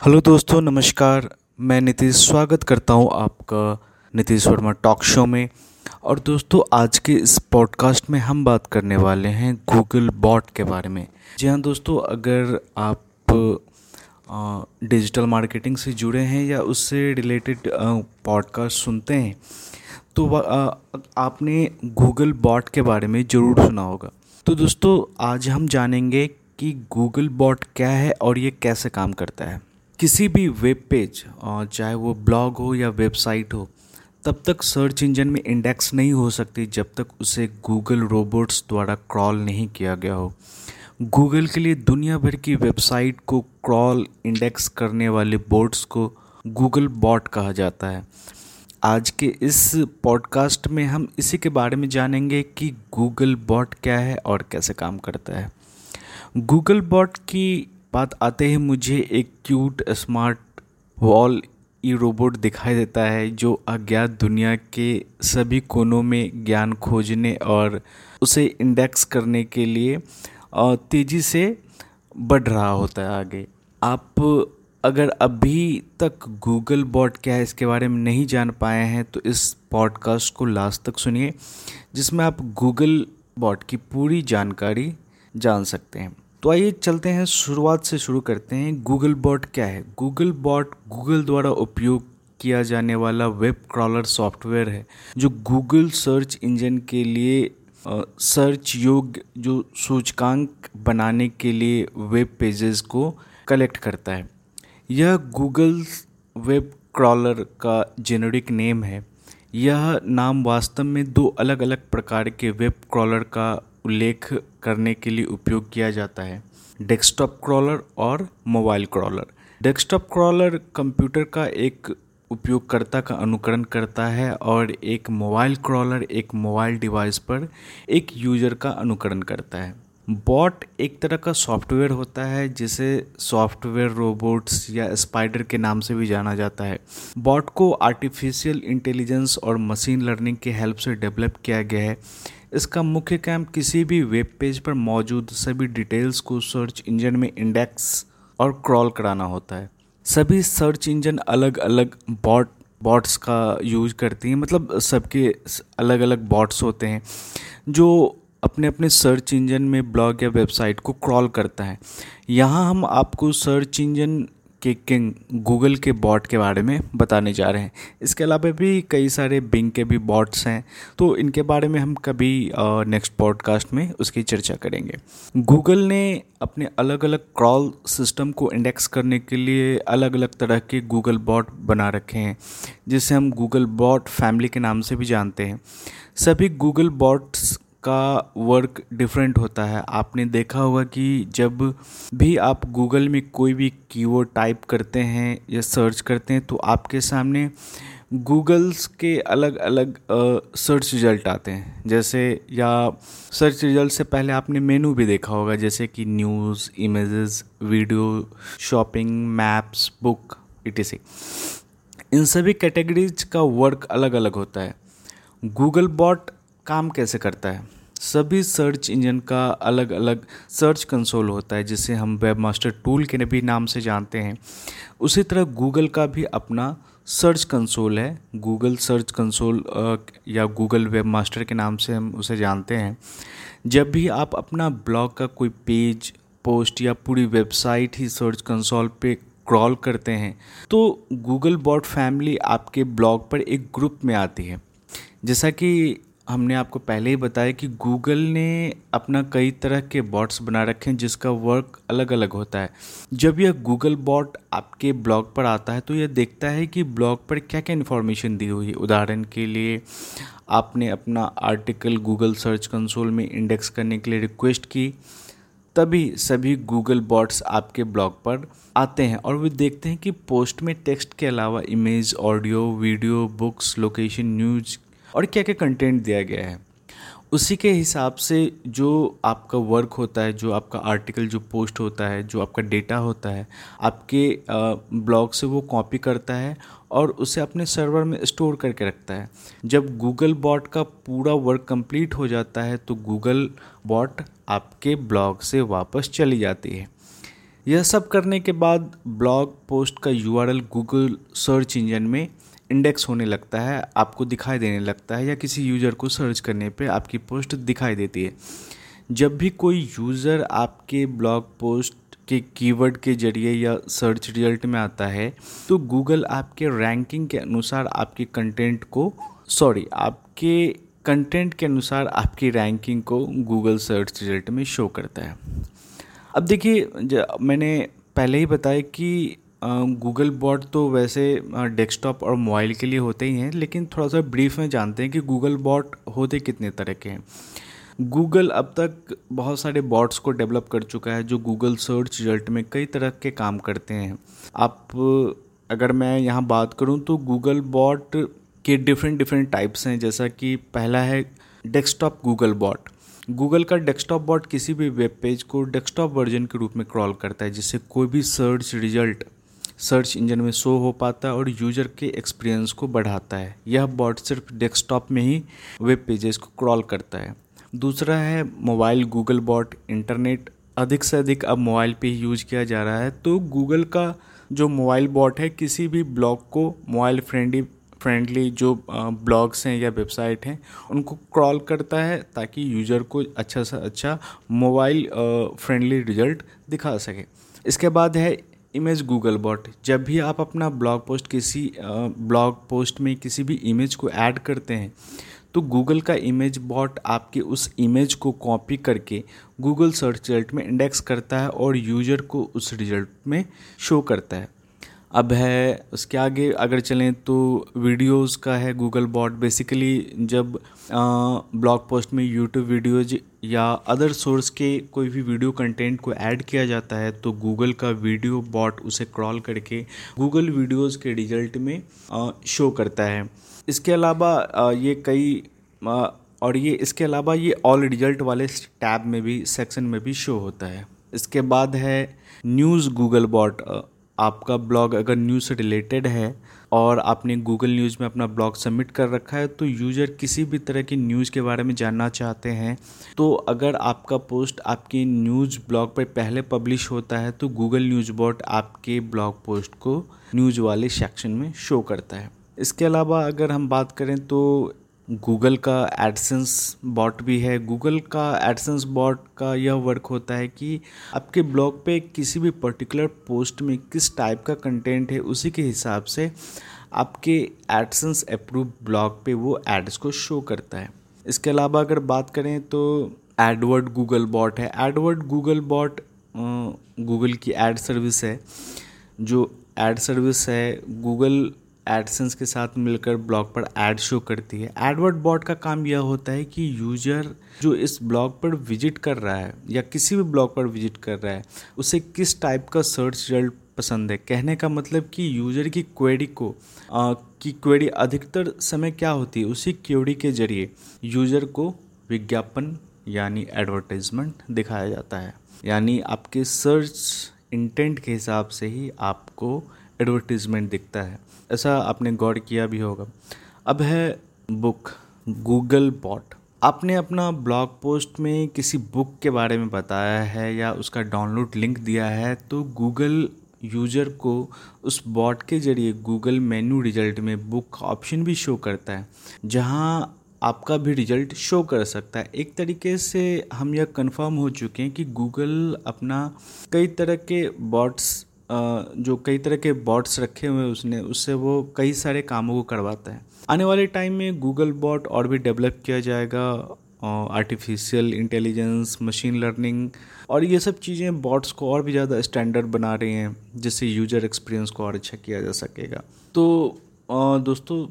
Hello दोस्तों नमस्कार। मैं नीतीश स्वागत करता हूँ आपका नीतीश वर्मा टॉक शो में। और दोस्तों आज के इस पॉडकास्ट में हम बात करने वाले हैं गूगल बॉट के बारे में। जी हाँ दोस्तों अगर आप डिजिटल मार्केटिंग से जुड़े हैं या उससे रिलेटेड पॉडकास्ट सुनते हैं तो आ, आपने गूगल बॉट के बारे में ज़रूर सुना होगा। तो दोस्तों आज हम जानेंगे कि गूगल बॉट क्या है और ये कैसे काम करता है। किसी भी वेब पेज चाहे वो ब्लॉग हो या वेबसाइट हो, तब तक सर्च इंजन में इंडेक्स नहीं हो सकती जब तक उसे गूगल रोबोट्स द्वारा क्रॉल नहीं किया गया हो। गूगल के लिए दुनिया भर की वेबसाइट को क्रॉल इंडेक्स करने वाले बोर्ड्स को गूगल बॉट कहा जाता है। आज के इस पॉडकास्ट में हम इसी के बारे में जानेंगे कि गूगल बॉट क्या है और कैसे काम करता है। गूगल बॉट की बात आते ही मुझे एक cute smart Wall E robot दिखाई देता है, जो अज्ञात दुनिया के सभी कोनों में ज्ञान खोजने और उसे इंडेक्स करने के लिए तेज़ी से बढ़ रहा होता है आगे। आप अगर अभी तक गूगल बॉट क्या है इसके बारे में नहीं जान पाए हैं तो इस पॉडकास्ट को लास्ट तक सुनिए, जिसमें आप गूगल बॉट की पूरी जानकारी जान सकते हैं। तो आइए चलते हैं, शुरुआत से शुरू करते हैं। गूगल बॉट क्या है? गूगल बॉट गूगल द्वारा उपयोग किया जाने वाला वेब क्रॉलर सॉफ्टवेयर है, जो गूगल सर्च इंजन के लिए सर्च योग्य, जो सूचकांक बनाने के लिए वेब पेजेस को कलेक्ट करता है। यह गूगल वेब क्रॉलर का जेनरिक नेम है। यह नाम वास्तव में दो अलग अलग प्रकार के वेब क्रॉलर का उल्लेख करने के लिए उपयोग किया जाता है। डेस्कटॉप क्रॉलर और mobile crawler desktop crawler computer का एक उपयोगकर्ता का अनुकरण करता है और एक मोबाइल क्रॉलर एक मोबाइल डिवाइस पर एक यूज़र का अनुकरण करता है। बॉट एक तरह का सॉफ्टवेयर होता है, जिसे सॉफ्टवेयर रोबोट्स या स्पाइडर के नाम से भी जाना जाता है। बॉट को आर्टिफिशियल इंटेलिजेंस और मशीन लर्निंग के हेल्प से डेवलप किया गया है। इसका मुख्य काम किसी भी वेब पेज पर मौजूद सभी डिटेल्स को सर्च इंजन में इंडेक्स और क्रॉल कराना होता है। सभी सर्च इंजन अलग अलग बॉट बॉट्स का यूज़ करती हैं मतलब सबके अलग अलग बॉट्स होते हैं, जो अपने अपने सर्च इंजन में ब्लॉग या वेबसाइट को क्रॉल करता है। यहाँ हम आपको सर्च इंजन के किंग गूगल के बॉट के बारे में बताने जा रहे हैं। इसके अलावा भी कई सारे बिंग के भी बॉट्स हैं। तो इनके बारे में हम कभी नेक्स्ट पॉडकास्ट में उसकी चर्चा करेंगे। गूगल ने अपने अलग अलग क्रॉल सिस्टम को इंडेक्स करने के लिए अलग अलग तरह के गूगल बॉट बना रखे हैं, जिसे हम गूगल बॉट फैमिली के नाम से भी जानते हैं। सभी गूगल बॉट्स का वर्क डिफरेंट होता है। आपने देखा होगा कि जब भी आप गूगल में कोई भी कीवर्ड टाइप करते हैं या सर्च करते हैं तो आपके सामने गूगल्स के अलग अलग सर्च रिज़ल्ट आते हैं। जैसे, या सर्च रिज़ल्ट से पहले आपने मेनू भी देखा होगा, जैसे कि news images video shopping maps book ETC इन सभी कैटेगरीज का वर्क अलग अलग होता है। गूगल बॉट काम कैसे करता है? सभी सर्च इंजन का अलग अलग सर्च कंसोल होता है, जिसे हम वेब मास्टर टूल के भी नाम से जानते हैं। उसी तरह गूगल का भी अपना सर्च कंसोल है। गूगल सर्च कंसोल या गूगल वेब मास्टर के नाम से हम उसे जानते हैं। जब भी आप अपना ब्लॉग का कोई पेज पोस्ट या पूरी वेबसाइट ही सर्च कंसोल पे क्रॉल करते हैं तो गूगल बॉट फैमिली आपके ब्लॉग पर एक ग्रुप में आती है। जैसा कि हमने आपको पहले ही बताया कि गूगल ने अपना कई तरह के बॉट्स बना रखे हैं जिसका वर्क अलग अलग होता है। जब यह गूगल बॉट आपके ब्लॉग पर आता है तो यह देखता है कि ब्लॉग पर क्या क्या इन्फॉर्मेशन दी हुई है। उदाहरण के लिए, आपने अपना आर्टिकल गूगल सर्च कंसोल में इंडेक्स करने के लिए रिक्वेस्ट की, तभी सभी गूगल बॉट्स आपके ब्लॉग पर आते हैं और वे देखते हैं कि पोस्ट में टेक्स्ट के अलावा image audio video books location news और क्या क्या कंटेंट दिया गया है? उसी के हिसाब से जो आपका वर्क होता है, जो आपका आर्टिकल जो पोस्ट होता है, जो आपका डेटा होता है, आपके ब्लॉग से वो कॉपी करता है और उसे अपने सर्वर में स्टोर करके रखता है। जब गूगल बॉट का पूरा वर्क कंप्लीट हो जाता है तो गूगल बॉट आपके ब्लॉग से वापस चली जाती है। यह सब करने के बाद ब्लॉग पोस्ट का यूआरएल गूगल सर्च इंजन में इंडेक्स होने लगता है, आपको दिखाई देने लगता है या किसी यूज़र को सर्च करने पे आपकी पोस्ट दिखाई देती है। जब भी कोई यूज़र आपके ब्लॉग पोस्ट के कीवर्ड के ज़रिए या सर्च रिज़ल्ट में आता है तो गूगल आपके रैंकिंग के अनुसार आपके कंटेंट को सॉरी आपके कंटेंट के अनुसार आपकी रैंकिंग को गूगल सर्च रिज़ल्ट में शो करता है। अब देखिए मैंने पहले ही बताया कि गूगल बॉट तो वैसे डेस्कटॉप और मोबाइल के लिए होते ही हैं, लेकिन थोड़ा सा ब्रीफ में जानते हैं कि गूगल बॉट होते कितने तरह के हैं। गूगल अब तक बहुत सारे बॉट्स को डेवलप कर चुका है, जो गूगल सर्च रिज़ल्ट में कई तरह के काम करते हैं। आप, अगर मैं यहाँ बात करूँ तो गूगल बॉट के डिफरेंट डिफरेंट टाइप्स हैं, जैसा कि पहला है डेस्कटॉप गूगल बॉट गूगल का डेस्कटॉप बॉट किसी भी वेब पेज को डेस्कटॉप वर्जन के रूप में क्रॉल करता है, जिससे कोई भी सर्च रिज़ल्ट सर्च इंजन में शो हो पाता है और यूज़र के एक्सपीरियंस को बढ़ाता है। यह बॉट सिर्फ़ डेस्कटॉप में ही वेब पेजेस को क्रॉल करता है। दूसरा है मोबाइल गूगल बॉट इंटरनेट। अधिक से अधिक अब मोबाइल पे ही यूज़ किया जा रहा है। तो गूगल का जो मोबाइल बॉट है, किसी भी ब्लॉग को मोबाइल फ्रेंडली फ्रेंडली जो ब्लॉग्स हैं या वेबसाइट हैं, उनको क्रॉल करता है ताकि यूज़र को अच्छा से अच्छा मोबाइल फ्रेंडली रिज़ल्ट दिखा सके। इसके बाद है इमेज गूगल बॉट जब भी आप अपना ब्लॉग पोस्ट किसी ब्लॉग पोस्ट में किसी भी इमेज को ऐड करते हैं तो गूगल का इमेज बॉट आपके उस इमेज को कॉपी करके गूगल सर्च रिज़ल्ट में इंडेक्स करता है और यूज़र को उस रिज़ल्ट में शो करता है। अब है, उसके आगे अगर चलें तो वीडियोस का है गूगल बॉट बेसिकली जब ब्लॉग पोस्ट में यूट्यूब वीडियोज़ या अदर सोर्स के कोई भी वीडियो कंटेंट को ऐड किया जाता है तो गूगल का वीडियो बॉट उसे क्रॉल करके गूगल वीडियोस के रिज़ल्ट में शो करता है। इसके अलावा ये कई और ये, इसके अलावा ये ऑल रिज़ल्ट वाले टैब में भी सेक्शन में भी शो होता है। इसके बाद है न्यूज़ गूगल बॉट आपका ब्लॉग अगर न्यूज़ से रिलेटेड है और आपने गूगल न्यूज़ में अपना ब्लॉग सबमिट कर रखा है तो यूज़र किसी भी तरह की न्यूज़ के बारे में जानना चाहते हैं तो अगर आपका पोस्ट आपकी न्यूज़ ब्लॉग पर पहले पब्लिश होता है तो गूगल न्यूज़ बॉट आपके ब्लॉग पोस्ट को न्यूज़ वाले सेक्शन में शो करता है। इसके अलावा अगर हम बात करें तो गूगल का एडसेंस बॉट भी है। गूगल का एडसेंस बॉट का यह वर्क होता है कि आपके ब्लॉग पे किसी भी पर्टिकुलर पोस्ट में किस टाइप का कंटेंट है, उसी के हिसाब से आपके एडसेंस अप्रूव ब्लॉग पे वो एड्स को शो करता है। इसके अलावा अगर बात करें तो एडवर्ड गूगल बॉट है। एडवर्ड गूगल बॉट गूगल की एड सर्विस है। जो एड सर्विस है, गूगल एडसेंस के साथ मिलकर ब्लॉग पर एड शो करती है। एडवर्ड बॉट का काम यह होता है कि यूज़र जो इस ब्लॉग पर विज़िट कर रहा है या किसी भी ब्लॉग पर विज़िट कर रहा है उसे किस टाइप का सर्च रिज़ल्ट पसंद है? कहने का मतलब कि यूज़र की क्वेरी को आ, की क्वेरी अधिकतर समय क्या होती है? उसी क्वेरी के ज़रिए यूज़र को विज्ञापन यानी एडवर्टाइजमेंट दिखाया जाता है। यानी आपके सर्च इंटेंट के हिसाब से ही आपको एडवर्टीज़मेंट दिखता है। ऐसा आपने गौर किया भी होगा। अब है बुक, गूगल बॉट आपने अपना ब्लॉग पोस्ट में किसी बुक के बारे में बताया है या उसका डाउनलोड लिंक दिया है तो गूगल यूज़र को उस बॉट के ज़रिए गूगल मेन्यू रिज़ल्ट में बुक ऑप्शन भी शो करता है, जहाँ आपका भी रिज़ल्ट शो कर सकता है। एक तरीके से हम यह कंफर्म हो चुके हैं कि गूगल अपना कई तरह के बॉट्स जो कई तरह के बॉट्स रखे हुए हैं उसने, उससे वो कई सारे कामों को करवाता है। आने वाले टाइम में गूगल बॉट और भी डेवलप किया जाएगा आर्टिफिशियल इंटेलिजेंस मशीन लर्निंग और ये सब चीज़ें बॉट्स को और भी ज़्यादा स्टैंडर्ड बना रही हैं, जिससे यूज़र एक्सपीरियंस को और अच्छा किया जा सकेगा। तो दोस्तों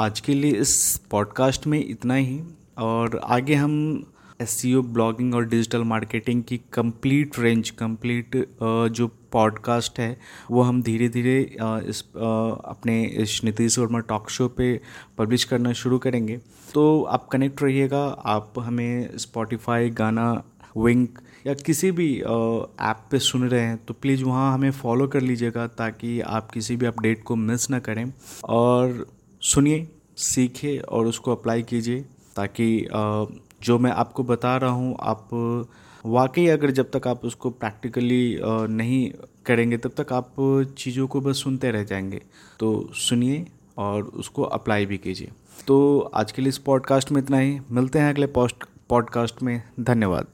आज के लिए इस पॉडकास्ट में इतना ही और आगे हम एस ब्लॉगिंग और डिजिटल मार्केटिंग की कंप्लीट रेंज कंप्लीट जो पॉडकास्ट है, वो हम धीरे धीरे इस अपने इस नीतीश वर्मा टॉक शो पे पब्लिश करना शुरू करेंगे। तो आप कनेक्ट रहिएगा, आप हमें स्पॉटिफाई गाना विंक या किसी भी ऐप पे सुन रहे हैं तो प्लीज़ वहाँ हमें फॉलो कर लीजिएगा ताकि आप किसी भी अपडेट को मिस ना करें। और सुनिए, सीखिए और उसको अप्लाई कीजिए ताकि जो मैं आपको बता रहा हूँ, आप वाकई अगर जब तक आप उसको प्रैक्टिकली नहीं करेंगे, तब तक आप चीज़ों को बस सुनते रह जाएँगे। तो सुनिए और उसको अप्लाई भी कीजिए। तो आज के लिए इस पॉडकास्ट में इतना ही। मिलते हैं अगले पॉस्ट पॉडकास्ट में। धन्यवाद।